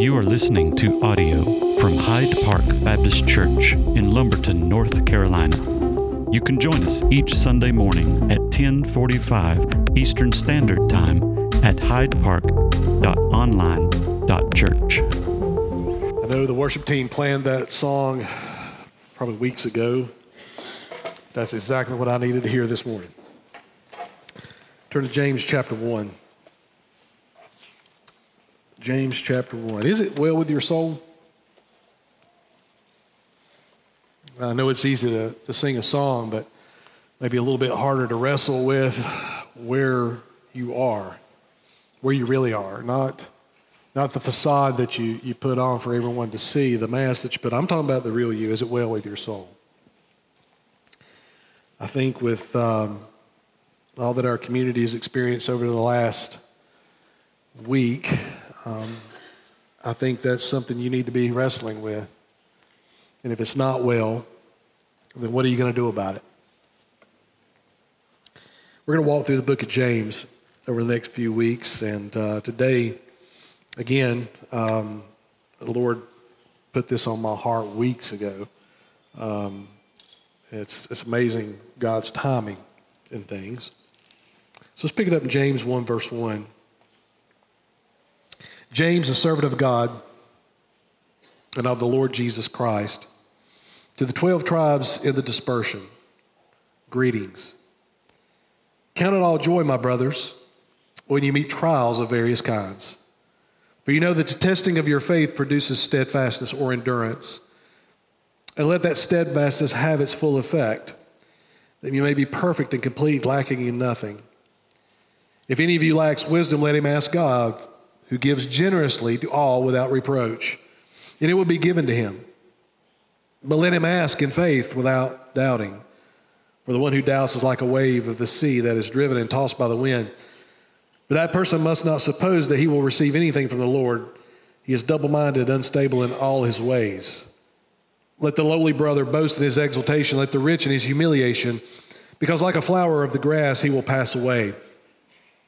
You are listening to audio from Hyde Park Baptist Church in Lumberton, North Carolina. You can join us each Sunday morning at 1045 Eastern Standard Time at hydepark.online.church. I know the worship team planned that song probably weeks ago. That's exactly what I needed to hear this morning. Turn to James chapter 1. James chapter 1. Is it well with your soul? I know it's easy to, to sing a song, but maybe a little bit harder to wrestle with where you are, where you really are, not, not the facade that you, you put on for everyone to see, the mask that you put. I'm talking about the real you. Is it well with your soul? I think with um, all that our community has experienced over the last week, um, I think that's something you need to be wrestling with. And if it's not well, then what are you going to do about it? We're going to walk through the book of James over the next few weeks. And uh, today, again, um, the Lord put this on my heart weeks ago. Um, it's, it's amazing God's timing in things. So let's pick it up in James 1, verse 1. James, a servant of God and of the Lord Jesus Christ, to the 12 tribes in the dispersion, greetings. Count it all joy, my brothers, when you meet trials of various kinds. For you know that the testing of your faith produces steadfastness or endurance. And let that steadfastness have its full effect, that you may be perfect and complete, lacking in nothing. If any of you lacks wisdom, let him ask God who gives generously to all without reproach, and it will be given to him. But let him ask in faith without doubting. For the one who doubts is like a wave of the sea that is driven and tossed by the wind. For that person must not suppose that he will receive anything from the Lord. He is double minded, unstable in all his ways. Let the lowly brother boast in his exaltation, let the rich in his humiliation, because like a flower of the grass, he will pass away.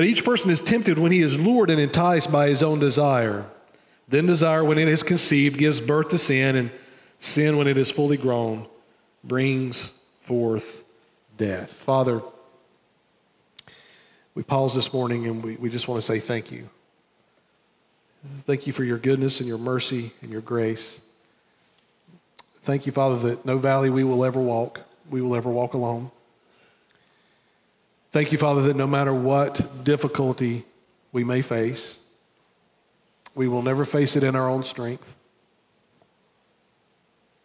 But each person is tempted when he is lured and enticed by his own desire. Then desire, when it is conceived, gives birth to sin, and sin, when it is fully grown, brings forth death. Father, we pause this morning and we, we just want to say thank you. Thank you for your goodness and your mercy and your grace. Thank you, Father, that no valley we will ever walk, we will ever walk alone. Thank you, Father, that no matter what difficulty we may face, we will never face it in our own strength.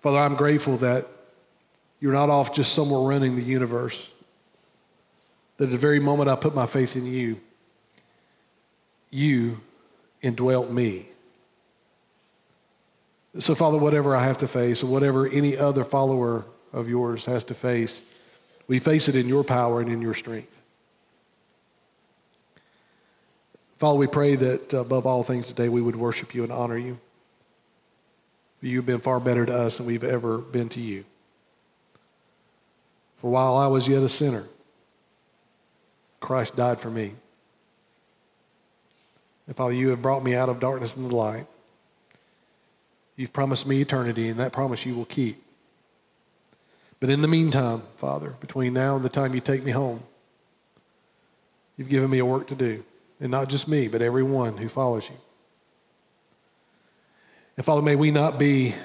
Father, I'm grateful that you're not off just somewhere running the universe. That at the very moment I put my faith in you, you indwelt me. So, Father, whatever I have to face, or whatever any other follower of yours has to face, we face it in your power and in your strength. Father, we pray that above all things today we would worship you and honor you. You've been far better to us than we've ever been to you. For while I was yet a sinner, Christ died for me. And Father, you have brought me out of darkness into light. You've promised me eternity, and that promise you will keep. But in the meantime, Father, between now and the time you take me home, you've given me a work to do. And not just me, but everyone who follows you. And Father, may we not be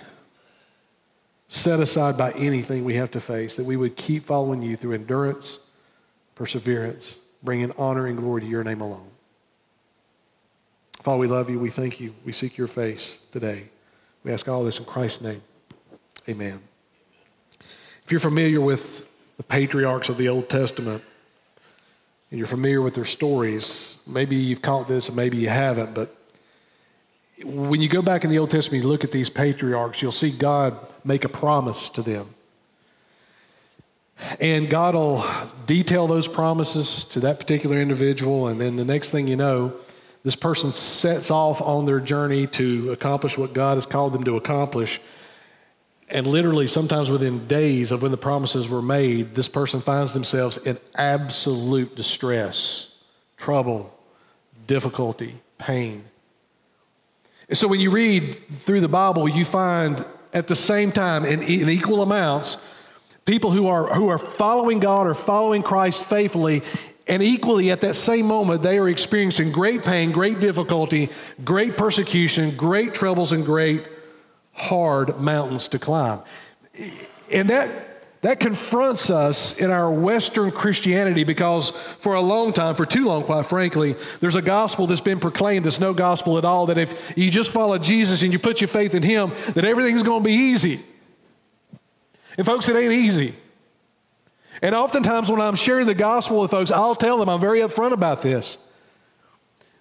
set aside by anything we have to face, that we would keep following you through endurance, perseverance, bringing honor and glory to your name alone. Father, we love you. We thank you. We seek your face today. We ask all this in Christ's name. Amen. If you're familiar with the patriarchs of the Old Testament and you're familiar with their stories, maybe you've caught this and maybe you haven't, but when you go back in the Old Testament, you look at these patriarchs, you'll see God make a promise to them. And God will detail those promises to that particular individual. And then the next thing you know, this person sets off on their journey to accomplish what God has called them to accomplish. And literally, sometimes within days of when the promises were made, this person finds themselves in absolute distress, trouble, difficulty, pain. And so when you read through the Bible, you find at the same time, in, in equal amounts, people who are, who are following God or following Christ faithfully, and equally at that same moment, they are experiencing great pain, great difficulty, great persecution, great troubles, and great hard mountains to climb. And that that confronts us in our Western Christianity because for a long time, for too long, quite frankly, there's a gospel that's been proclaimed that's no gospel at all. That if you just follow Jesus and you put your faith in Him, that everything's going to be easy. And folks, it ain't easy. And oftentimes when I'm sharing the gospel with folks, I'll tell them, I'm very upfront about this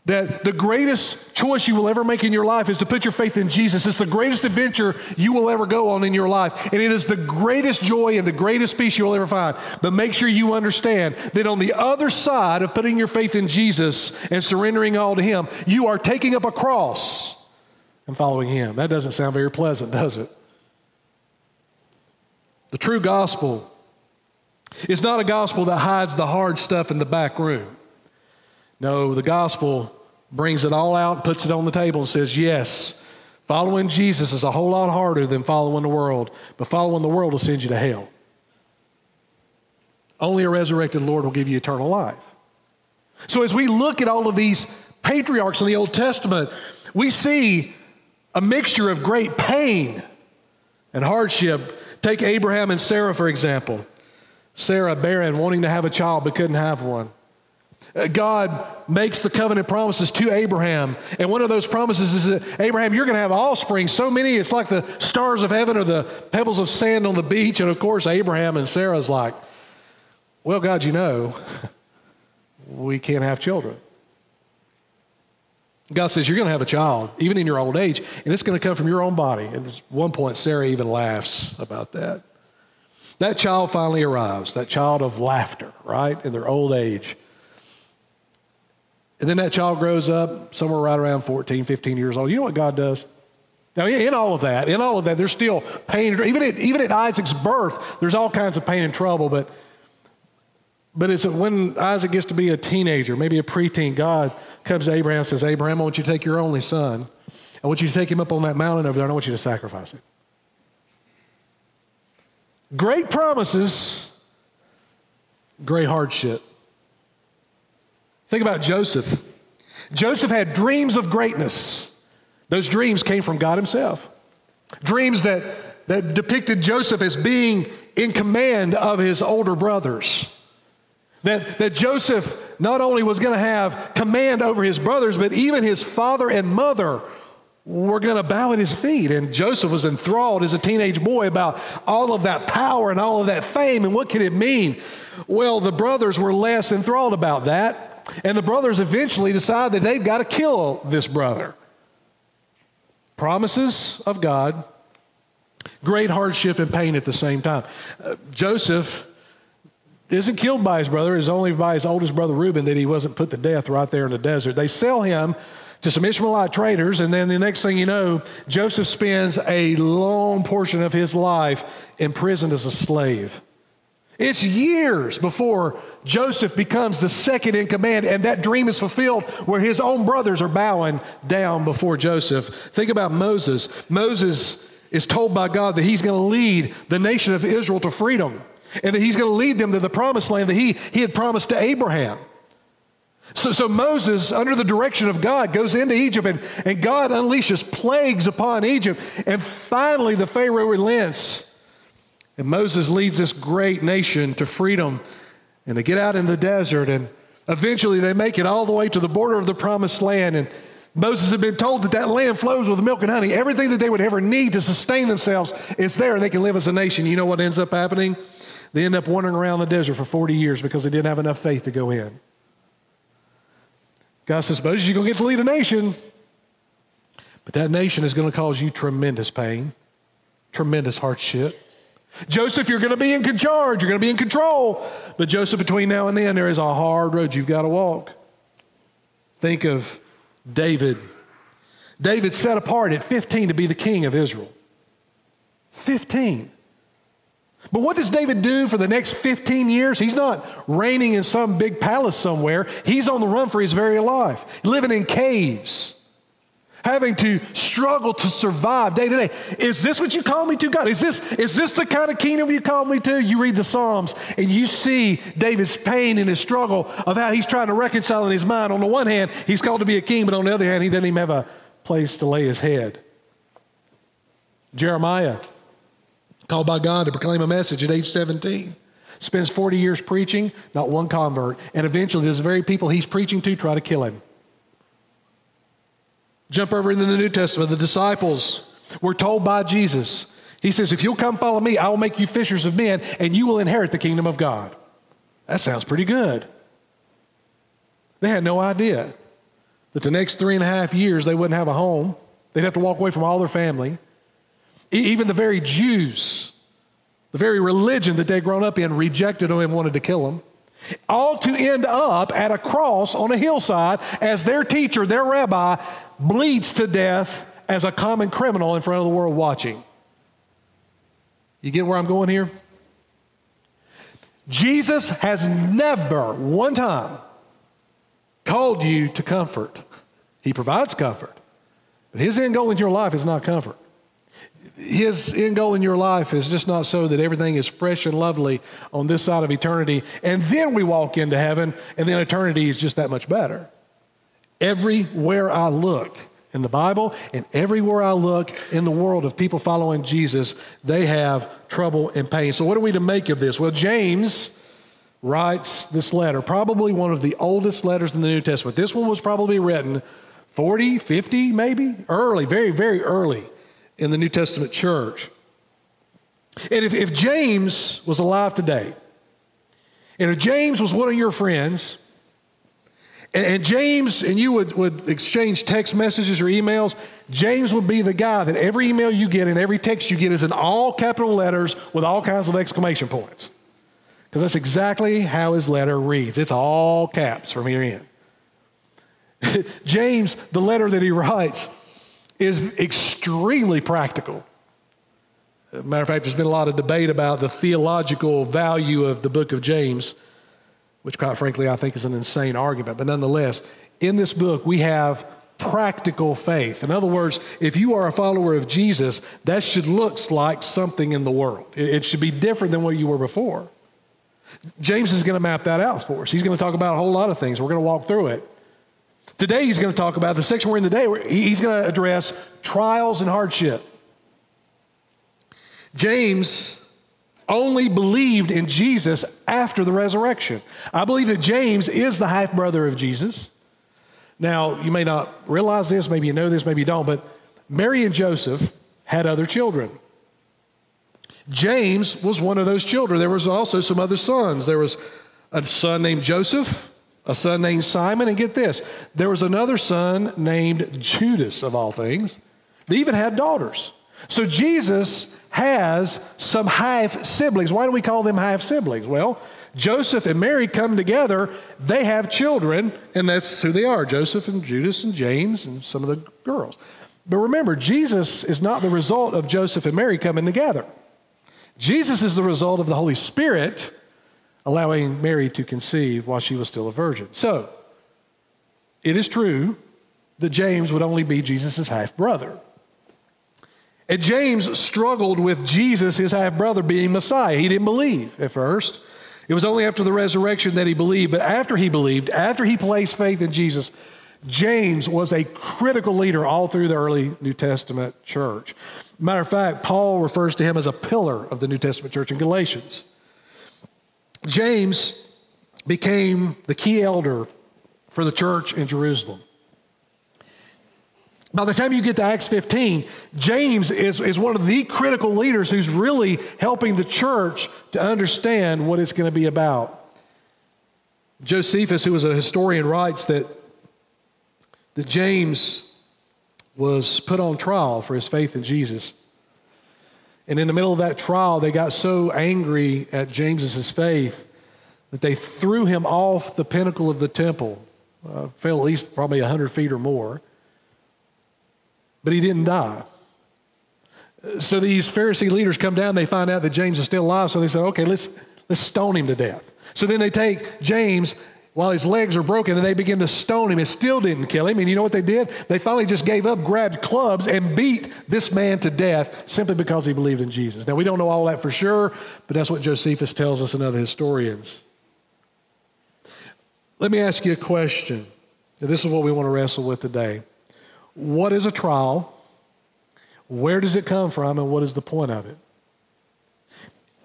that the greatest choice you will ever make in your life is to put your faith in Jesus. It's the greatest adventure you will ever go on in your life. And it is the greatest joy and the greatest peace you will ever find. But make sure you understand that on the other side of putting your faith in Jesus and surrendering all to Him, you are taking up a cross and following Him. That doesn't sound very pleasant, does it? The true gospel is not a gospel that hides the hard stuff in the back room. No, the gospel brings it all out, puts it on the table, and says, Yes, following Jesus is a whole lot harder than following the world, but following the world will send you to hell. Only a resurrected Lord will give you eternal life. So, as we look at all of these patriarchs in the Old Testament, we see a mixture of great pain and hardship. Take Abraham and Sarah, for example. Sarah, barren, wanting to have a child but couldn't have one. Uh, God makes the covenant promises to Abraham. And one of those promises is that, Abraham, you're going to have offspring, so many, it's like the stars of heaven or the pebbles of sand on the beach. And of course, Abraham and Sarah's like, well, God, you know, we can't have children. God says, You're going to have a child, even in your old age, and it's going to come from your own body. And at one point, Sarah even laughs about that. That child finally arrives, that child of laughter, right, in their old age. And then that child grows up somewhere right around 14, 15 years old. You know what God does? Now, in all of that, in all of that, there's still pain. Even at, even at Isaac's birth, there's all kinds of pain and trouble. But, but it's when Isaac gets to be a teenager, maybe a preteen, God comes to Abraham and says, Abraham, I want you to take your only son. I want you to take him up on that mountain over there, and I want you to sacrifice him. Great promises, great hardship. Think about Joseph. Joseph had dreams of greatness. Those dreams came from God Himself. Dreams that, that depicted Joseph as being in command of his older brothers. That, that Joseph not only was going to have command over his brothers, but even his father and mother were going to bow at his feet. And Joseph was enthralled as a teenage boy about all of that power and all of that fame and what could it mean? Well, the brothers were less enthralled about that. And the brothers eventually decide that they've got to kill this brother. Promises of God, great hardship and pain at the same time. Uh, Joseph isn't killed by his brother, it's only by his oldest brother Reuben that he wasn't put to death right there in the desert. They sell him to some Ishmaelite traders, and then the next thing you know, Joseph spends a long portion of his life imprisoned as a slave. It's years before Joseph becomes the second in command, and that dream is fulfilled where his own brothers are bowing down before Joseph. Think about Moses. Moses is told by God that he's going to lead the nation of Israel to freedom and that he's going to lead them to the promised land that he, he had promised to Abraham. So, so Moses, under the direction of God, goes into Egypt and, and God unleashes plagues upon Egypt. And finally, the Pharaoh relents and Moses leads this great nation to freedom. And they get out in the desert, and eventually they make it all the way to the border of the promised land. And Moses had been told that that land flows with milk and honey. Everything that they would ever need to sustain themselves is there, and they can live as a nation. You know what ends up happening? They end up wandering around the desert for 40 years because they didn't have enough faith to go in. God says, Moses, you're going to get to lead a nation. But that nation is going to cause you tremendous pain, tremendous hardship. Joseph, you're going to be in charge, you're going to be in control. But Joseph, between now and then, there is a hard road you've got to walk. Think of David. David set apart at 15 to be the king of Israel. 15. But what does David do for the next 15 years? He's not reigning in some big palace somewhere. He's on the run for his very life, living in caves, having to struggle to survive day to day. Is this what you call me to, God? Is this, is this the kind of kingdom you call me to? You read the Psalms and you see David's pain and his struggle of how he's trying to reconcile in his mind. On the one hand, he's called to be a king, but on the other hand, he doesn't even have a place to lay his head. Jeremiah called by God to proclaim a message at age 17. Spends 40 years preaching, not one convert. And eventually, those very people he's preaching to try to kill him. Jump over into the New Testament. The disciples were told by Jesus, He says, If you'll come follow me, I will make you fishers of men, and you will inherit the kingdom of God. That sounds pretty good. They had no idea that the next three and a half years they wouldn't have a home. They'd have to walk away from all their family. Even the very Jews, the very religion that they'd grown up in, rejected him and wanted to kill him. All to end up at a cross on a hillside as their teacher, their rabbi, bleeds to death as a common criminal in front of the world watching. You get where I'm going here? Jesus has never, one time, called you to comfort. He provides comfort. But his end goal in your life is not comfort his end goal in your life is just not so that everything is fresh and lovely on this side of eternity, and then we walk into heaven, and then eternity is just that much better. Everywhere I look in the Bible and everywhere I look in the world of people following Jesus, they have trouble and pain. So, what are we to make of this? Well, James writes this letter, probably one of the oldest letters in the New Testament. This one was probably written 40, 50, maybe, early, very, very early in the New Testament church. And if, if James was alive today, and if James was one of your friends, and, and, James and you would, would exchange text messages or emails, James would be the guy that every email you get and every text you get is in all capital letters with all kinds of exclamation points. Because that's exactly how his letter reads. It's all caps from here in. James, the letter that he writes, is extremely practical. Uh, matter of fact, there's been a lot of debate about the theological value of the book of James, which, quite frankly, I think is an insane argument. But nonetheless, in this book, we have practical faith. In other words, if you are a follower of Jesus, that should look like something in the world. It should be different than what you were before. James is going to map that out for us. He's going to talk about a whole lot of things. We're going to walk through it. Today, he's going to talk about the section we're in today, he's going to address trials and hardship. James only believed in Jesus after the resurrection. I believe that James is the half brother of Jesus. Now, you may not realize this, maybe you know this, maybe you don't, but Mary and Joseph had other children. James was one of those children. There was also some other sons. There was a son named Joseph, a son named Simon, and get this, there was another son named Judas, of all things. They even had daughters. So Jesus has some half siblings. Why do we call them half siblings? Well, Joseph and Mary come together, they have children, and that's who they are Joseph and Judas and James and some of the girls. But remember, Jesus is not the result of Joseph and Mary coming together. Jesus is the result of the Holy Spirit allowing Mary to conceive while she was still a virgin. So, it is true that James would only be Jesus' half brother. And James struggled with Jesus, his half brother, being Messiah. He didn't believe at first. It was only after the resurrection that he believed. But after he believed, after he placed faith in Jesus, James was a critical leader all through the early New Testament church. Matter of fact, Paul refers to him as a pillar of the New Testament church in Galatians. James became the key elder for the church in Jerusalem. By the time you get to Acts 15, James is, is one of the critical leaders who's really helping the church to understand what it's going to be about. Josephus, who was a historian, writes that, that James was put on trial for his faith in Jesus. And in the middle of that trial, they got so angry at James's faith that they threw him off the pinnacle of the temple, uh, fell at least probably 100 feet or more. But he didn't die. So these Pharisee leaders come down, they find out that James is still alive, so they say, okay, let's, let's stone him to death. So then they take James while his legs are broken and they begin to stone him. It still didn't kill him. And you know what they did? They finally just gave up, grabbed clubs, and beat this man to death simply because he believed in Jesus. Now, we don't know all that for sure, but that's what Josephus tells us and other historians. Let me ask you a question. This is what we want to wrestle with today. What is a trial? Where does it come from? And what is the point of it?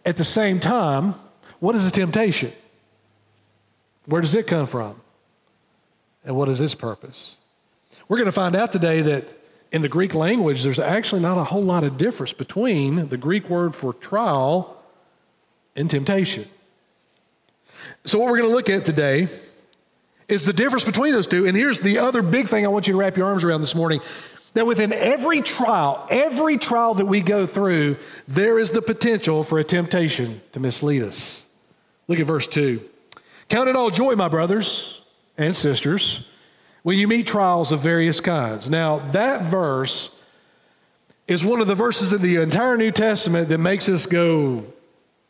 At the same time, what is a temptation? Where does it come from? And what is its purpose? We're going to find out today that in the Greek language, there's actually not a whole lot of difference between the Greek word for trial and temptation. So, what we're going to look at today is the difference between those two. And here's the other big thing I want you to wrap your arms around this morning that within every trial, every trial that we go through, there is the potential for a temptation to mislead us. Look at verse 2. Count it all joy, my brothers and sisters, when you meet trials of various kinds. Now, that verse is one of the verses in the entire New Testament that makes us go,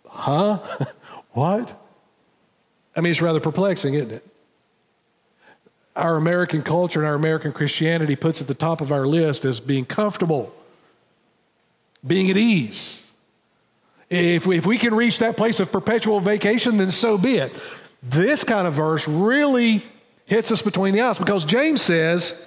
huh? what? I mean, it's rather perplexing, isn't it? Our American culture and our American Christianity puts at the top of our list as being comfortable, being at ease. If we, if we can reach that place of perpetual vacation, then so be it. This kind of verse really hits us between the eyes because James says,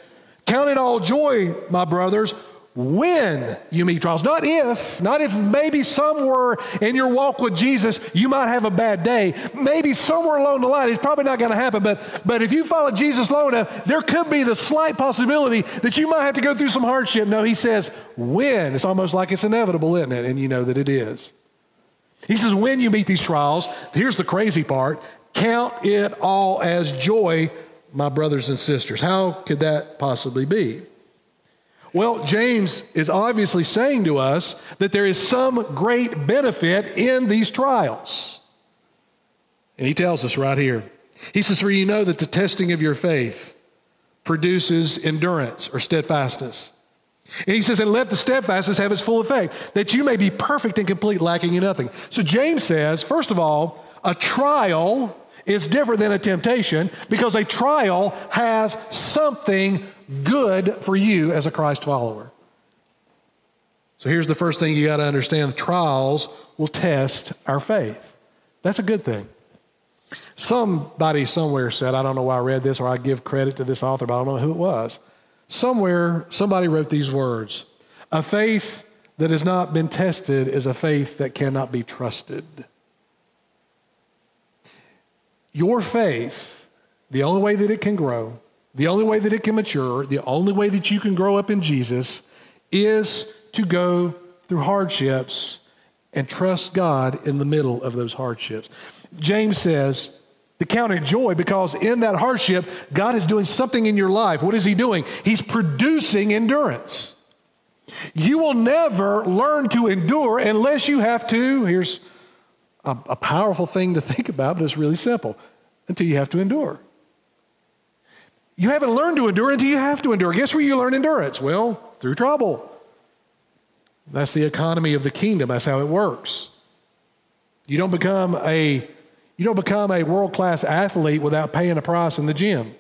Count it all joy, my brothers, when you meet trials. Not if, not if maybe somewhere in your walk with Jesus you might have a bad day. Maybe somewhere along the line, it's probably not going to happen, but, but if you follow Jesus long enough, there could be the slight possibility that you might have to go through some hardship. No, he says, when. It's almost like it's inevitable, isn't it? And you know that it is. He says, when you meet these trials, here's the crazy part Count it all as joy, my brothers and sisters. How could that possibly be? Well, James is obviously saying to us that there is some great benefit in these trials. And he tells us right here. He says, For you know that the testing of your faith produces endurance or steadfastness. And he says, And let the steadfastness have its full effect, that you may be perfect and complete, lacking in nothing. So James says, first of all, a trial is different than a temptation because a trial has something good for you as a Christ follower. So here's the first thing you got to understand trials will test our faith. That's a good thing. Somebody somewhere said, I don't know why I read this or I give credit to this author, but I don't know who it was. Somewhere, somebody wrote these words A faith that has not been tested is a faith that cannot be trusted. Your faith, the only way that it can grow, the only way that it can mature, the only way that you can grow up in Jesus is to go through hardships and trust God in the middle of those hardships. James says, to count it joy because in that hardship, God is doing something in your life. What is He doing? He's producing endurance. You will never learn to endure unless you have to. Here's a, a powerful thing to think about, but it's really simple until you have to endure. You haven't learned to endure until you have to endure. Guess where you learn endurance? Well, through trouble. That's the economy of the kingdom. That's how it works. You don't become a you don't become a world-class athlete without paying a price in the gym.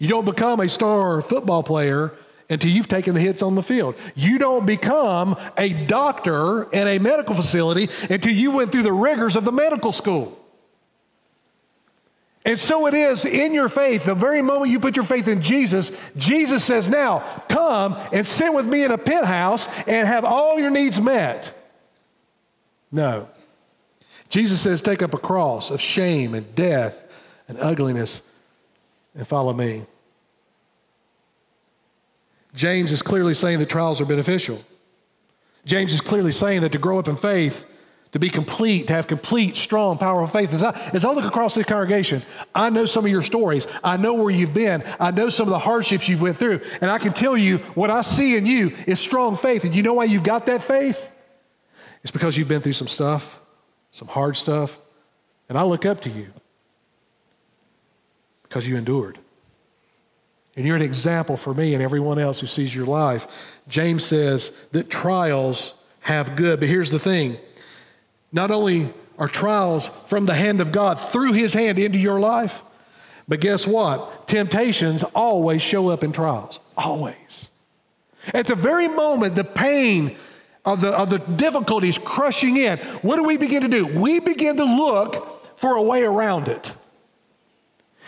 You don't become a star football player until you've taken the hits on the field. You don't become a doctor in a medical facility until you went through the rigors of the medical school. And so it is in your faith, the very moment you put your faith in Jesus, Jesus says, Now come and sit with me in a penthouse and have all your needs met. No. Jesus says, Take up a cross of shame and death and ugliness and follow me. James is clearly saying that trials are beneficial. James is clearly saying that to grow up in faith to be complete, to have complete, strong, powerful faith. As I, as I look across this congregation, I know some of your stories. I know where you've been. I know some of the hardships you've went through. And I can tell you what I see in you is strong faith. And you know why you've got that faith? It's because you've been through some stuff, some hard stuff. And I look up to you because you endured. And you're an example for me and everyone else who sees your life. James says that trials have good. But here's the thing not only are trials from the hand of God through his hand into your life, but guess what? Temptations always show up in trials. Always. At the very moment the pain of the, of the difficulties crushing in, what do we begin to do? We begin to look for a way around it.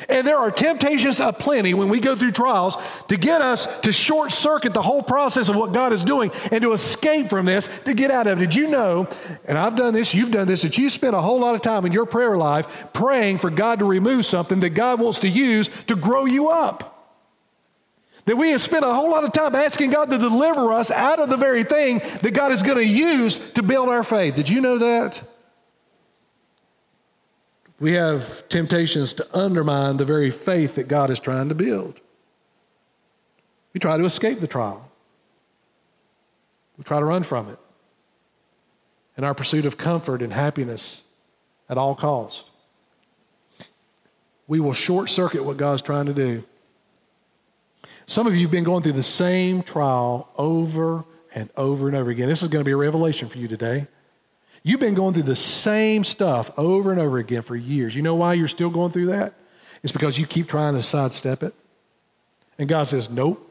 And there are temptations aplenty when we go through trials to get us to short circuit the whole process of what God is doing and to escape from this, to get out of it. Did you know, and I've done this, you've done this, that you spend a whole lot of time in your prayer life praying for God to remove something that God wants to use to grow you up? That we have spent a whole lot of time asking God to deliver us out of the very thing that God is going to use to build our faith. Did you know that? We have temptations to undermine the very faith that God is trying to build. We try to escape the trial, we try to run from it in our pursuit of comfort and happiness at all costs. We will short circuit what God's trying to do. Some of you have been going through the same trial over and over and over again. This is going to be a revelation for you today. You've been going through the same stuff over and over again for years. You know why you're still going through that? It's because you keep trying to sidestep it. And God says, Nope,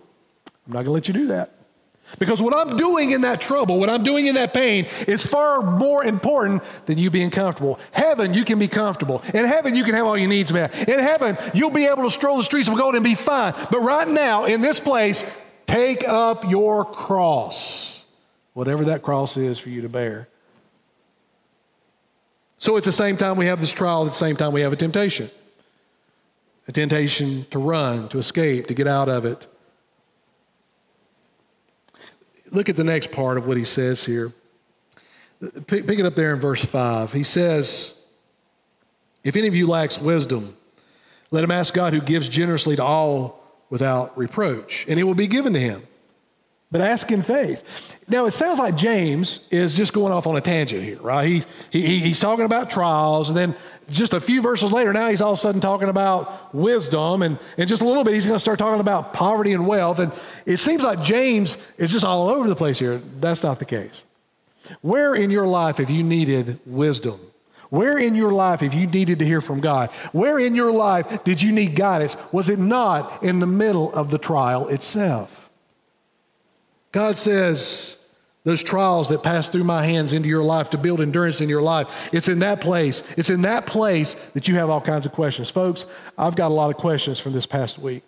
I'm not going to let you do that. Because what I'm doing in that trouble, what I'm doing in that pain, is far more important than you being comfortable. Heaven, you can be comfortable. In heaven, you can have all your needs met. In heaven, you'll be able to stroll the streets of gold and be fine. But right now, in this place, take up your cross, whatever that cross is for you to bear. So at the same time we have this trial, at the same time we have a temptation. A temptation to run, to escape, to get out of it. Look at the next part of what he says here. Pick, it up there in verse 5. He says, If any of you lacks wisdom, let him ask God who gives generously to all without reproach, and it will be given to him but ask in faith. Now, it sounds like James is just going off on a tangent here, right? He, he, he's talking about trials, and then just a few verses later, now he's all of a sudden talking about wisdom, and in just a little bit, he's going to start talking about poverty and wealth. And it seems like James is just all over the place here. That's not the case. Where in your life have you needed wisdom? Where in your life have you needed to hear from God? Where in your life did you need guidance? Was it not in the middle of the trial itself? God says, those trials that pass through my hands into your life to build endurance in your life. It's in that place. It's in that place that you have all kinds of questions. Folks, I've got a lot of questions from this past week.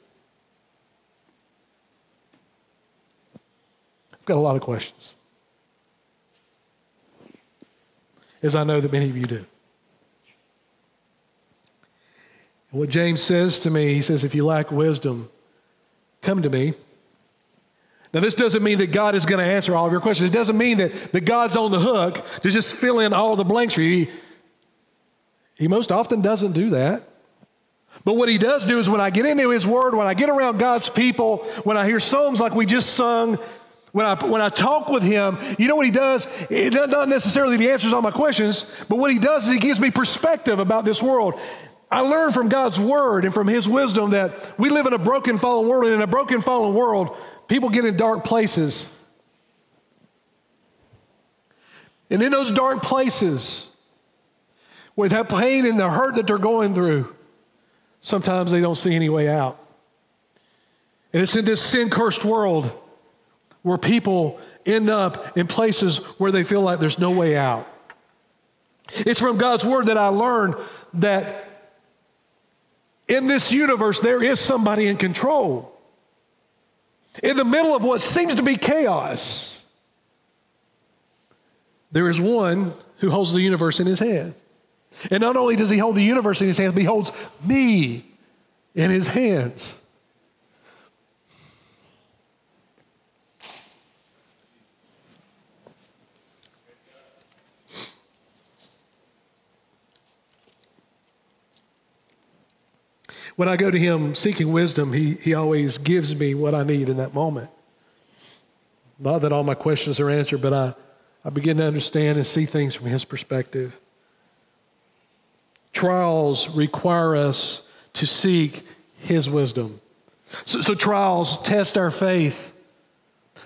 I've got a lot of questions. As I know that many of you do. What James says to me, he says, if you lack wisdom, come to me now, this doesn't mean that God is going to answer all of your questions. It doesn't mean that, that God's on the hook to just fill in all the blanks for you. He, he most often doesn't do that. But what he does do is when I get into his word, when I get around God's people, when I hear songs like we just sung, when I, when I talk with him, you know what he does? It, not necessarily the answers all my questions, but what he does is he gives me perspective about this world. I learn from God's word and from his wisdom that we live in a broken, fallen world, and in a broken, fallen world, People get in dark places. And in those dark places, with that pain and the hurt that they're going through, sometimes they don't see any way out. And it's in this sin cursed world where people end up in places where they feel like there's no way out. It's from God's word that I learned that in this universe there is somebody in control in the middle of what seems to be chaos, there is one who holds the universe in his hand. And not only does he hold the universe in his hands, but he holds me in his hands. When I go to him seeking wisdom, he, he always gives me what I need in that moment. Not that all my questions are answered, but I, I begin to understand and see things from his perspective. Trials require us to seek his wisdom. So, so trials test our faith.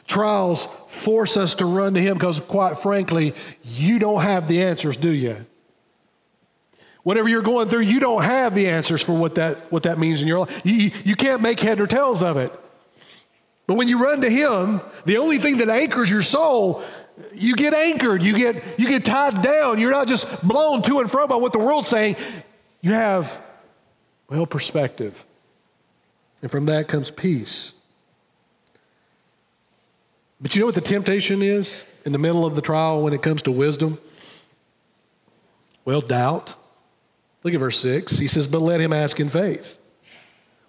Trials force us to run to him because, quite frankly, you don't have the answers, do you? Whatever you're going through, you don't have the answers for what that, what that means in your life. You, you can't make head or tails of it. But when you run to Him, the only thing that anchors your soul, you get anchored, you get, you get tied down. You're not just blown to and fro by what the world's saying. You have, well, perspective. And from that comes peace. But you know what the temptation is in the middle of the trial when it comes to wisdom? Well, doubt. Look at verse 6. He says, But let him ask in faith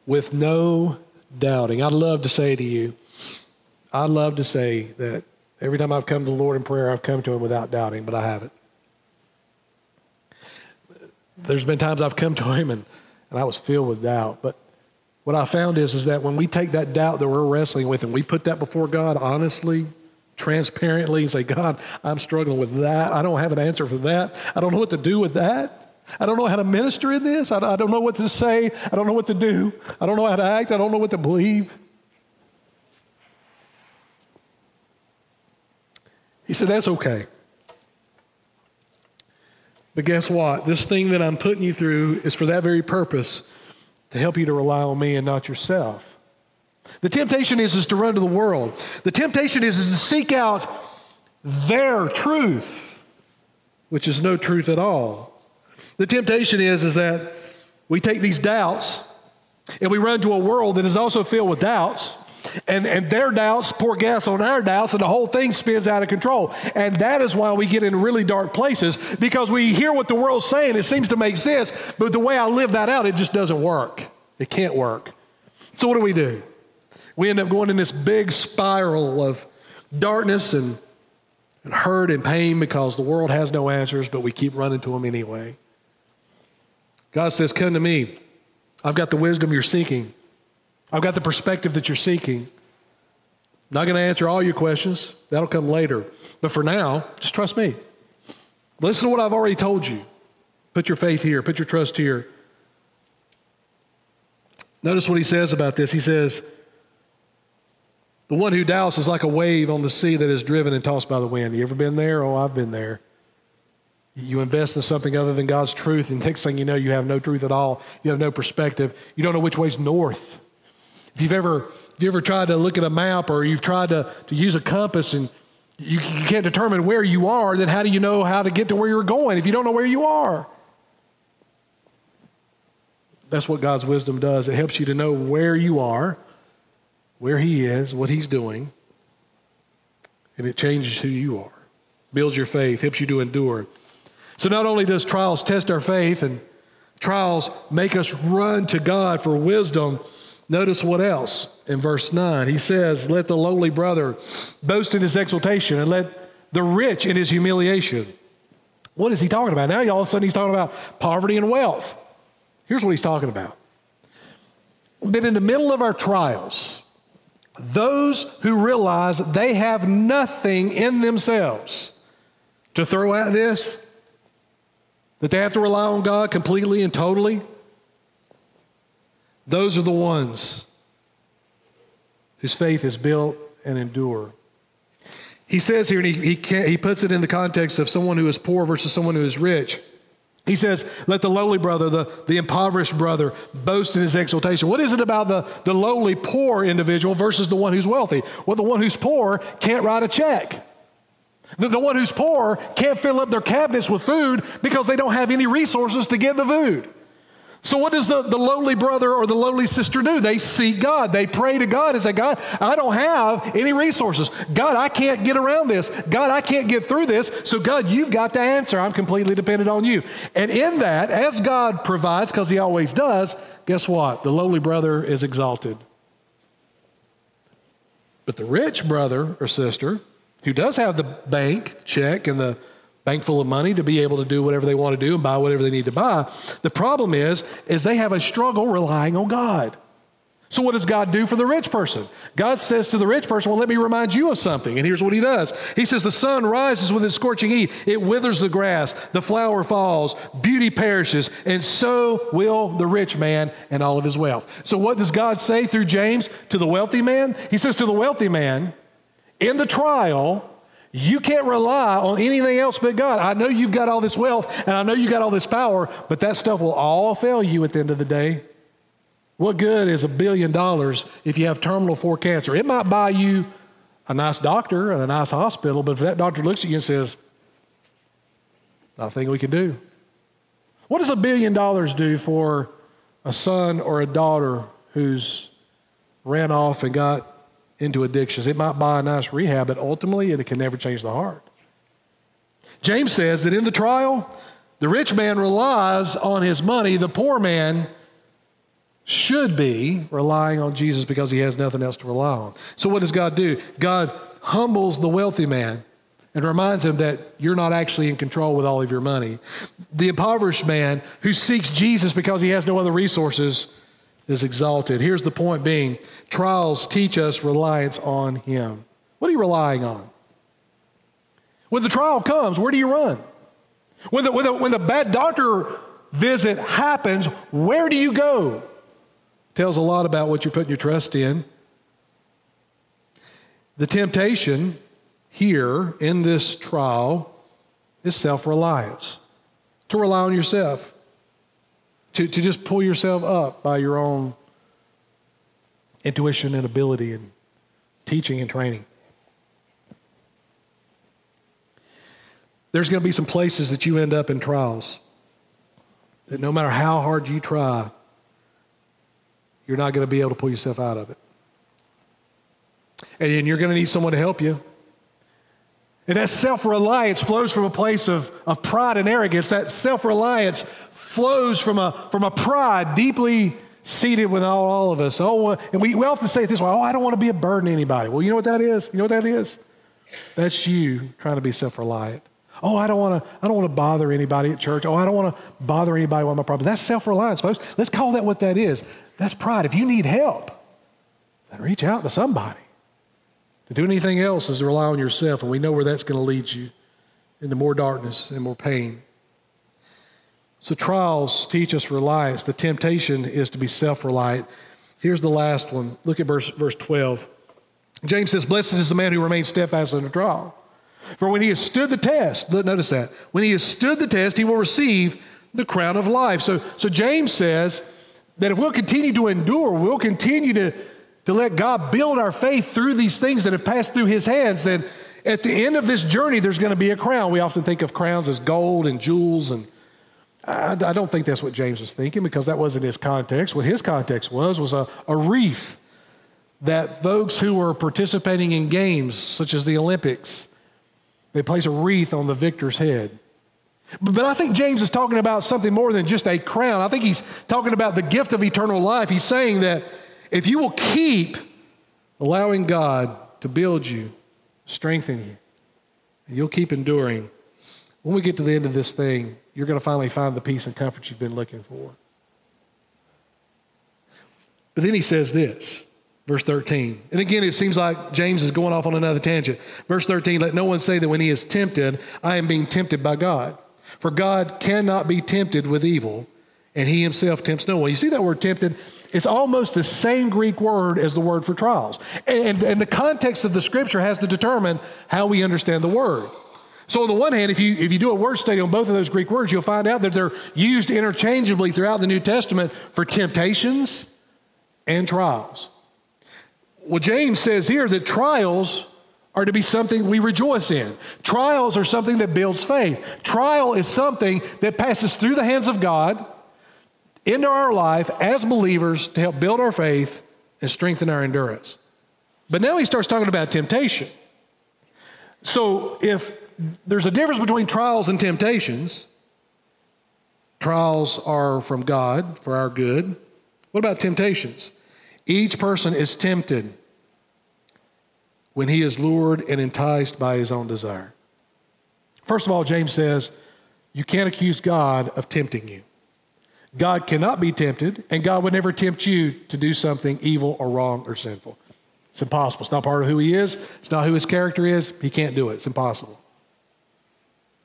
with no doubting. I'd love to say to you, I'd love to say that every time I've come to the Lord in prayer, I've come to him without doubting, but I haven't. There's been times I've come to him and, and I was filled with doubt. But what I found is, is that when we take that doubt that we're wrestling with and we put that before God honestly, transparently, and say, God, I'm struggling with that. I don't have an answer for that. I don't know what to do with that. I don't know how to minister in this. I, don't know what to say. I don't know what to do. I don't know how to act. I don't know what to believe. He said, That's okay. But guess what? This thing that I'm putting you through is for that very purpose to help you to rely on me and not yourself. The temptation is, is to run to the world. The temptation is, is to seek out their truth, which is no truth at all. The temptation is, is that we take these doubts and we run to a world that is also filled with doubts. And, and their doubts pour gas on our doubts, and the whole thing spins out of control. And that is why we get in really dark places because we hear what the world's saying. It seems to make sense, but the way I live that out, it just doesn't work. It can't work. So, what do we do? We end up going in this big spiral of darkness and, and hurt and pain because the world has no answers, but we keep running to them anyway. God says, Come to me. I've got the wisdom you're seeking, I've got the perspective that you're seeking. I'm Not going to answer all your questions, that'll come later. But for now, just trust me. Listen to what I've already told you. Put your faith here, put your trust here. Notice what he says about this. He says, The one who doubts is like a wave on the sea that is driven and tossed by the wind. You ever been there? Oh, I've been there. You invest in something other than God's truth, and next thing you know, you have no truth at all. You have no perspective. You don't know which way's north. If you've ever, if you ever tried to look at a map or you've tried to, to use a compass and you, you can't determine where you are, then how do you know how to get to where you're going if you don't know where you are? That's what God's wisdom does. It helps you to know where you are, where He is, what He's doing, and it changes who you are, builds your faith, helps you to endure. So not only does trials test our faith and trials make us run to God for wisdom, notice what else in verse 9. He says, Let the lowly brother boast in his exaltation and let the rich in his humiliation. What is he talking about? Now, all of a sudden, he's talking about poverty and wealth. Here's what he's talking about. But in the middle of our trials, those who realize they have nothing in themselves to throw at this, that they have to rely on God completely and totally, those are the ones whose faith is built and endure. He says here, and he, he, can, he puts it in the context of someone who is poor versus someone who is rich. He says, Let the lowly brother, the, the impoverished brother, boast in his exaltation. What is it about the, the lowly, poor individual versus the one who's wealthy? Well, the one who's poor can't write a check. The, the one who's poor can't fill up their cabinets with food because they don't have any resources to get the food. So, what does the, the lowly brother or the lowly sister do? They seek God. They pray to God and say, God, I don't have any resources. God, I can't get around this. God, I can't get through this. So, God, you've got the answer. I'm completely dependent on you. And in that, as God provides, because He always does, guess what? The lowly brother is exalted. But the rich brother or sister who does have the bank check and the bank full of money to be able to do whatever they want to do and buy whatever they need to buy. The problem is, is they have a struggle relying on God. So, what does God do for the rich person? God says to the rich person, Well, let me remind you of something. And here's what he does He says, The sun rises with its scorching heat, it withers the grass, the flower falls, beauty perishes, and so will the rich man and all of his wealth. So, what does God say through James to the wealthy man? He says to the wealthy man, In the trial, you can't rely on anything else but God. I know you've got all this wealth and I know you got all this power, but that stuff will all fail you at the end of the day. What good is a billion dollars if you have terminal four cancer? It might buy you a nice doctor and a nice hospital, but if that doctor looks at you and says, nothing we can do. What does a billion dollars do for a son or a daughter who's ran off and got into addictions? It might buy a nice rehab, but ultimately it can never change the heart. James says that in the trial, the rich man relies on his money, the poor man should be relying on Jesus because he has nothing else to rely on. So, what does God do? God humbles the wealthy man and reminds him that you're not actually in control with all of your money. The impoverished man who seeks Jesus because he has no other resources is exalted. Here's the point being trials teach us reliance on him. What are you relying on? When the trial comes, where do you run? When the, when the, when the bad doctor visit happens, where do you go? Tells a lot about what you're putting your trust in. The temptation here in this trial is self reliance, to rely on yourself, to, to just pull yourself up by your own intuition and ability and teaching and training. There's going to be some places that you end up in trials that no matter how hard you try, you're not going to be able to pull yourself out of it. And you're going to need someone to help you. And that self reliance flows from a place of, of pride and arrogance. That self reliance flows from a, from a pride deeply seated within all, all of us. Oh, and we, we often say it this way oh, I don't want to be a burden to anybody. Well, you know what that is? You know what that is? That's you trying to be self reliant. Oh, I don't want to. I don't want to bother anybody at church. Oh, I don't want to bother anybody with my problems. That's self-reliance, folks. Let's call that what that is. That's pride. If you need help, then reach out to somebody. To do anything else is to rely on yourself, and we know where that's going to lead you into more darkness and more pain. So, trials teach us reliance. The temptation is to be self reliant. Here's the last one. Look at verse, verse 12. James says, Blessed is the man who remains steadfast a trial. For when he has stood the test, notice that, when he has stood the test, he will receive the crown of life. So, so James says, that if we'll continue to endure, we'll continue to, to let God build our faith through these things that have passed through His hands, then at the end of this journey, there's going to be a crown. We often think of crowns as gold and jewels, and I, I don't think that's what James was thinking because that wasn't his context. What his context was was a, a wreath that folks who were participating in games such as the Olympics, they place a wreath on the victor's head. But I think James is talking about something more than just a crown. I think he's talking about the gift of eternal life. He's saying that if you will keep allowing God to build you, strengthen you, and you'll keep enduring, when we get to the end of this thing, you're going to finally find the peace and comfort you've been looking for. But then he says this, verse 13. And again, it seems like James is going off on another tangent. Verse 13 let no one say that when he is tempted, I am being tempted by God. For God cannot be tempted with evil, and he himself tempts no one. You see that word tempted? It's almost the same Greek word as the word for trials. And, and the context of the scripture has to determine how we understand the word. So, on the one hand, if you, if you do a word study on both of those Greek words, you'll find out that they're used interchangeably throughout the New Testament for temptations and trials. Well, James says here that trials are to be something we rejoice in. Trials are something that builds faith. Trial is something that passes through the hands of God into our life as believers to help build our faith and strengthen our endurance. But now he starts talking about temptation. So if there's a difference between trials and temptations, trials are from God for our good. What about temptations? Each person is tempted when he is lured and enticed by his own desire. First of all, James says, you can't accuse God of tempting you. God cannot be tempted, and God would never tempt you to do something evil or wrong or sinful. It's impossible. It's not part of who He is, it's not who His character is. He can't do it. It's impossible.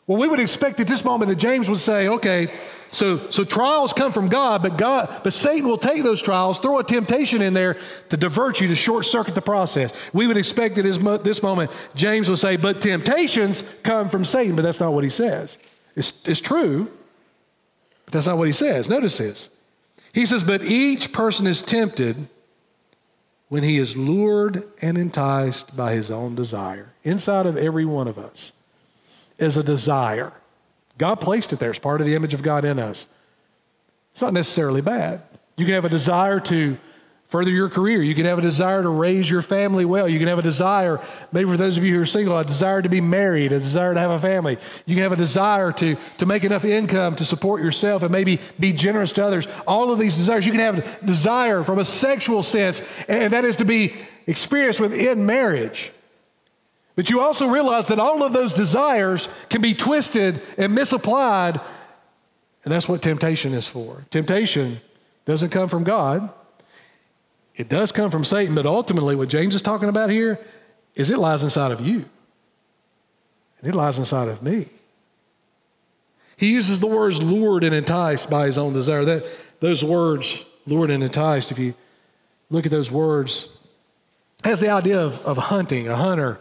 Well, we would expect at this moment that James would say, okay, so, so trials come from God, but God, but Satan will take those trials, throw a temptation in there to divert you, to short circuit the process. We would expect at this moment, James will say, but temptations come from Satan, but that's not what he says. It's, it's true, but that's not what he says. Notice this. He says, but each person is tempted when he is lured and enticed by his own desire. Inside of every one of us is a desire. God placed it there as part of the image of God in us. It's not necessarily bad. You can have a desire to further your career. You can have a desire to raise your family well. You can have a desire, maybe for those of you who are single, a desire to be married, a desire to have a family. You can have a desire to, to make enough income to support yourself and maybe be generous to others. All of these desires. You can have desire from a sexual sense, and that is to be experienced within marriage. But you also realize that all of those desires can be twisted and misapplied, and that's what temptation is for. Temptation doesn't come from God, it does come from Satan, but ultimately, what James is talking about here is it lies inside of you, and it lies inside of me. He uses the words lured and enticed by his own desire. That, those words, lured and enticed, if you look at those words, has the idea of, of hunting, a hunter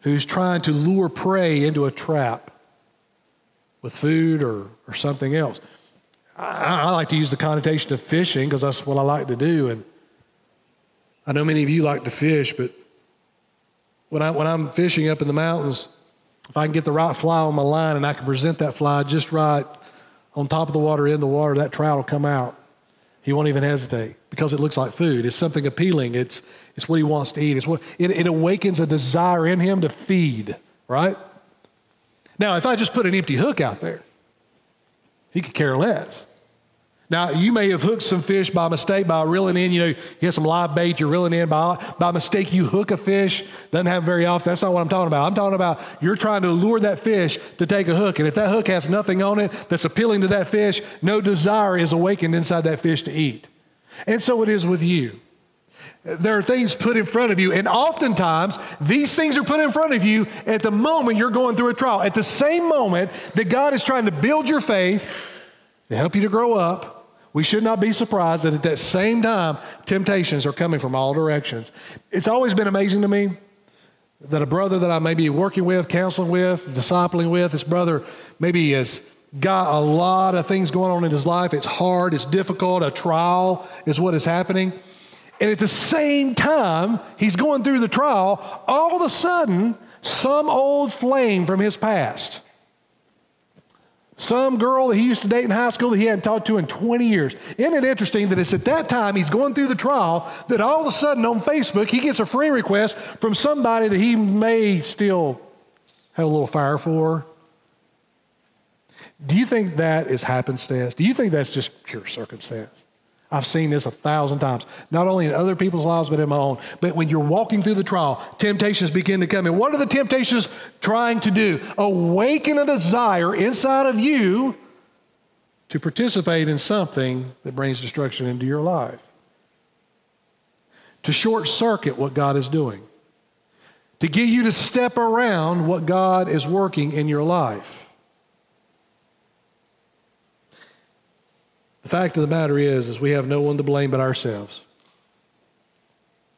who's trying to lure prey into a trap with food or, or something else. I, I like to use the connotation of fishing because that's what I like to do. And I know many of you like to fish, but when, I, when I'm fishing up in the mountains, if I can get the right fly on my line and I can present that fly just right on top of the water, in the water, that trout will come out. He won't even hesitate because it looks like food. It's something appealing. It's, it's what he wants to eat. It's what, it, it awakens a desire in him to feed, right? Now, if I just put an empty hook out there, he could care less. Now, you may have hooked some fish by mistake by reeling in, you know, you have some live bait, you're reeling in by, by mistake, you hook a fish. Doesn't happen very often. That's not what I'm talking about. I'm talking about you're trying to lure that fish to take a hook. And if that hook has nothing on it that's appealing to that fish, no desire is awakened inside that fish to eat. And so it is with you. There are things put in front of you, and oftentimes these things are put in front of you at the moment you're going through a trial. At the same moment that God is trying to build your faith, to help you to grow up, we should not be surprised that at that same time, temptations are coming from all directions. It's always been amazing to me that a brother that I may be working with, counseling with, discipling with, this brother maybe has got a lot of things going on in his life. It's hard, it's difficult, a trial is what is happening. And at the same time, he's going through the trial, all of a sudden, some old flame from his past some girl that he used to date in high school that he hadn't talked to in 20 years. Isn't it interesting that it's at that time he's going through the trial that all of a sudden on Facebook he gets a friend request from somebody that he may still have a little fire for? Do you think that is happenstance? Do you think that's just pure circumstance? I've seen this a thousand times, not only in other people's lives, but in my own. But when you're walking through the trial, temptations begin to come in. What are the temptations trying to do? Awaken a desire inside of you to participate in something that brings destruction into your life, to short circuit what God is doing, to get you to step around what God is working in your life. The fact of the matter is, is we have no one to blame but ourselves.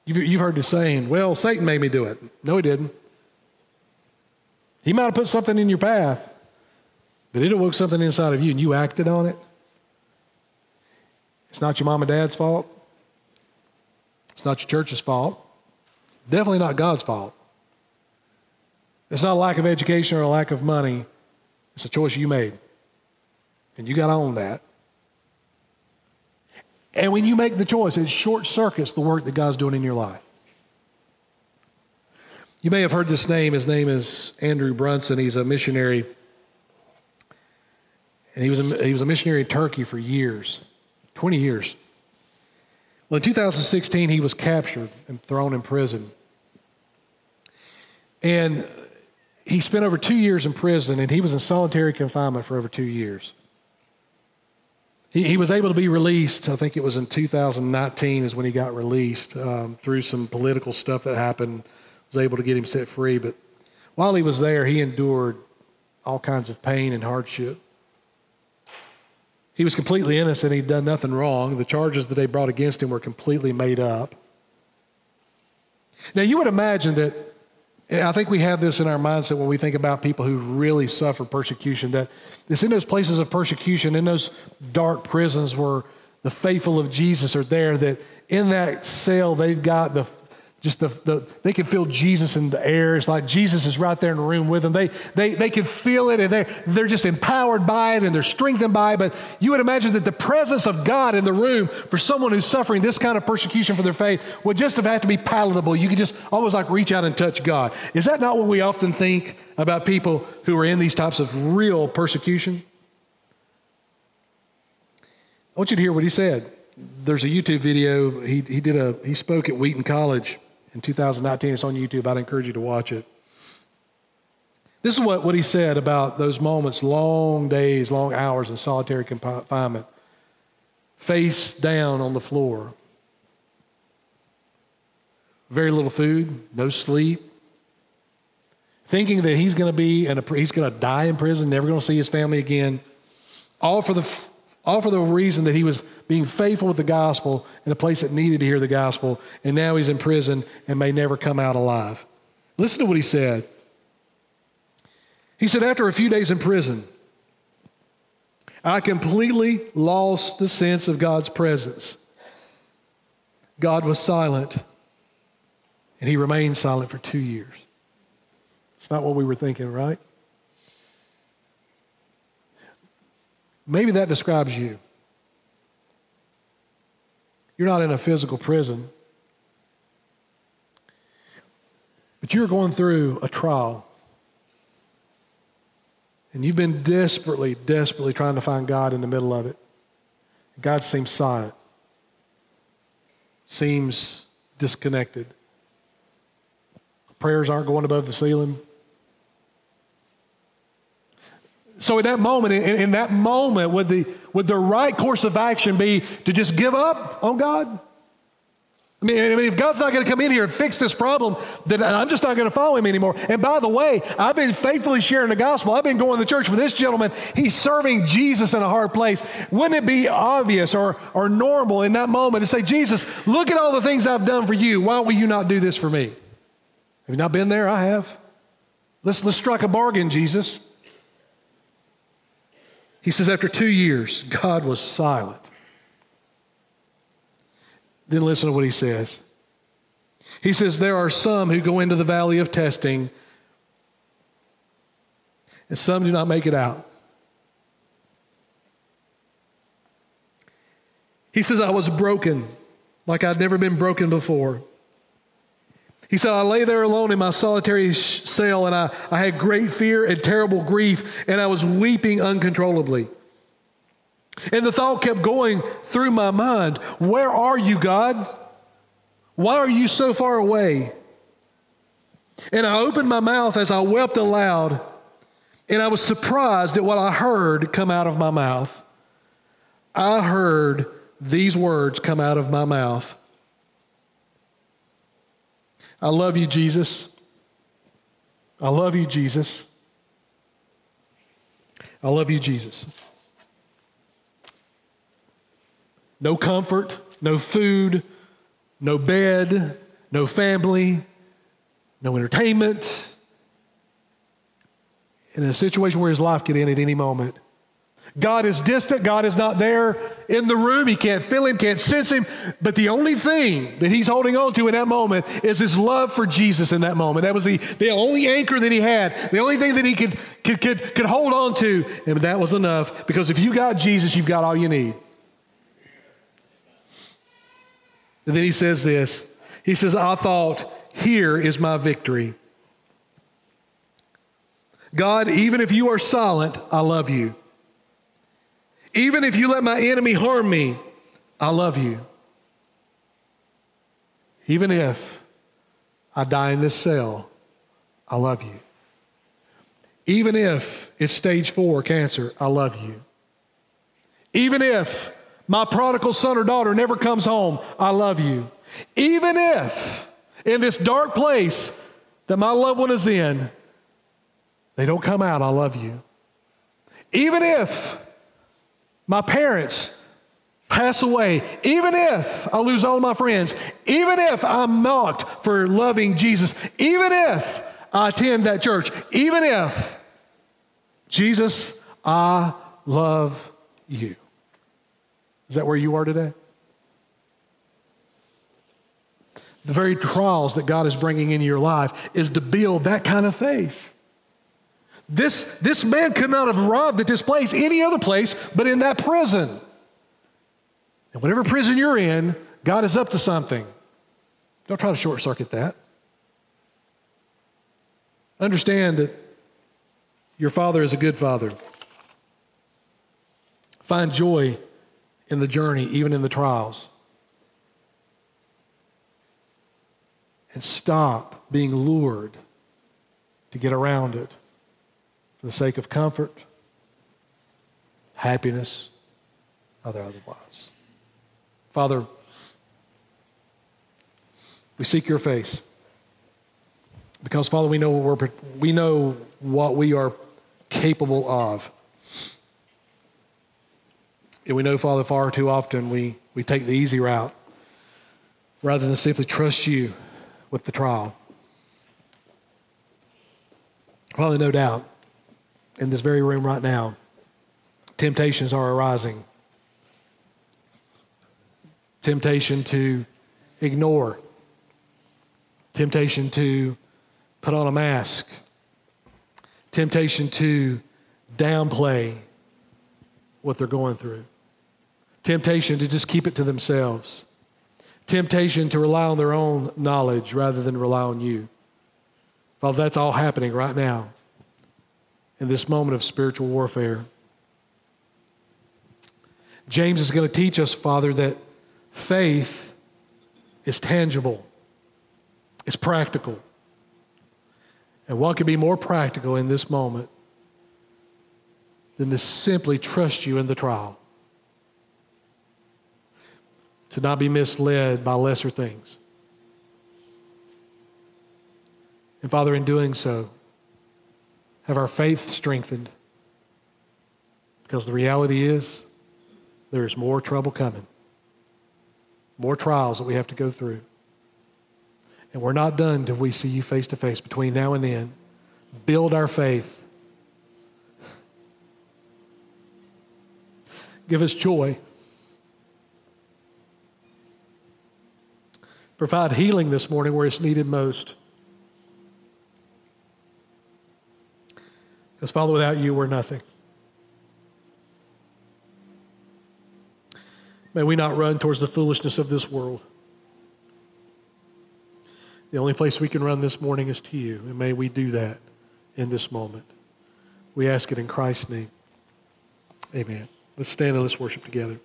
You've, you've heard the saying, well, Satan made me do it. No, he didn't. He might have put something in your path, but it awoke something inside of you and you acted on it. It's not your mom and dad's fault. It's not your church's fault. Definitely not God's fault. It's not a lack of education or a lack of money. It's a choice you made. And you got to own that. And when you make the choice, it short circuits the work that God's doing in your life. You may have heard this name. His name is Andrew Brunson. He's a missionary. And he was a, he was a missionary in Turkey for years 20 years. Well, in 2016, he was captured and thrown in prison. And he spent over two years in prison and he was in solitary confinement for over two years. He, he was able to be released. I think it was in 2019 is when he got released um, through some political stuff that happened. Was able to get him set free, but while he was there, he endured all kinds of pain and hardship. He was completely innocent. He'd done nothing wrong. The charges that they brought against him were completely made up. Now, you would imagine that, I think we have this in our mindset when we think about people who really suffer persecution, that it's in those places of persecution, in those dark prisons where the faithful of Jesus are there, that in that cell they've got the just the, the, they can feel Jesus in the air. It's like Jesus is right there in the room with them. They, they, they can feel it and they're, they're just empowered by it and they're strengthened by it. But you would imagine that the presence of God in the room for someone who's suffering this kind of persecution for their faith would just have to be palatable. You could just almost like reach out and touch God. Is that not what we often think about people who are in these types of real persecution? I want you to hear what he said. There's a YouTube video. He, he did a, he spoke at Wheaton College in 2019. It's on YouTube. I'd encourage you to watch it. This is what, what he said about those moments long days, long hours in solitary confinement, face down on the floor. Very little food, no sleep. Thinking that he's going to be and he's going to die in prison, never going to see his family again, all for the all for the reason that he was being faithful with the gospel in a place that needed to hear the gospel, and now he's in prison and may never come out alive. Listen to what he said. He said, After a few days in prison, I completely lost the sense of God's presence. God was silent, and he remained silent for two years. It's not what we were thinking, right? Maybe that describes you. You're not in a physical prison, but you're going through a trial. And you've been desperately, desperately trying to find God in the middle of it. God seems silent, seems disconnected. Prayers aren't going above the ceiling. So in that moment, in, in, that moment, would the, would the right course of action be to just give up on God? I mean, I mean if God's not going to come in here and fix this problem, then I'm just not going to follow him anymore. And by the way, I've been faithfully sharing the gospel. I've been going to the church with this gentleman. He's serving Jesus in a hard place. Wouldn't it be obvious or, or normal in that moment to say, Jesus, look at all the things I've done for you. Why will you not do this for me? Have you not been there? I have. Let's, let's strike a bargain, Jesus. He says, after two years, God was silent. Then listen to what he says. He says, There are some who go into the valley of testing, and some do not make it out. He says, I was broken like I'd never been broken before. He said, I lay there alone in my solitary cell and I, I had great fear and terrible grief, and I was weeping uncontrollably. And the thought kept going through my mind Where are you, God? Why are you so far away? And I opened my mouth as I wept aloud, and I was surprised at what I heard come out of my mouth. I heard these words come out of my mouth I love you, Jesus. I love you, Jesus. I love you, Jesus. No comfort, no food, no bed, no family, no entertainment. In a situation where his life could end at any moment. God is distant. God is not there in the room. He can't feel him, can't sense him. But the only thing that he's holding on to in that moment is his love for Jesus in that moment. That was the, the only anchor that he had, the only thing that he could, could, could, could hold on to. And that was enough because if you got Jesus, you've got all you need. And then he says this He says, I thought, here is my victory. God, even if you are silent, I love you. Even if you let my enemy harm me, I love you. Even if I die in this cell, I love you. Even if it's stage four cancer, I love you. Even if my prodigal son or daughter never comes home, I love you. Even if in this dark place that my loved one is in, they don't come out, I love you. Even if my parents pass away, even if I lose all my friends, even if I'm mocked for loving Jesus, even if I attend that church, even if Jesus, I love you. Is that where you are today? The very trials that God is bringing into your life is to build that kind of faith. This, this man could not have arrived at this place any other place but in that prison. And whatever prison you're in, God is up to something. Don't try to short circuit that. Understand that your father is a good father. Find joy in the journey, even in the trials. And stop being lured to get around it for the sake of comfort, happiness, other otherwise. Father, we seek your face. Because, Father, we know what, we're, we know what we are capable of. And we know, Father, far too often we, we take the easy route rather than simply trust you with the trial. Father, no doubt, in this very room right now, temptations are arising. Temptation to ignore, temptation to put on a mask, temptation to downplay what they're going through, temptation to just keep it to themselves, temptation to rely on their own knowledge rather than rely on you. Father, that's all happening right now in this moment of spiritual warfare. James is going to teach us, Father, that faith is tangible, it's practical. And what could be more practical in this moment than to simply trust you in the trial? To not be misled by lesser things. And Father, in doing so, have our faith strengthened. Because the reality is, there is more trouble coming, more trials that we have to go through. And we're not done till we see you face to face between now and then. Build our faith. Give us joy. Provide healing this morning where it's needed most. Because, Father, without you, we're nothing. May we not run towards the foolishness of this world. The only place we can run this morning is to you, and may we do that in this moment. We ask it in Christ's name. Amen. Let's stand and let's worship together.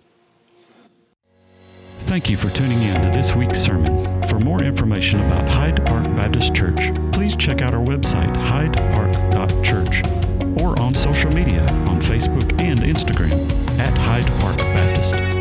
Thank you for tuning in to this week's sermon. For more information about Hyde Park Baptist Church, please check out our website, hydepark.church, or on social media on Facebook and Instagram at Hyde Park Baptist.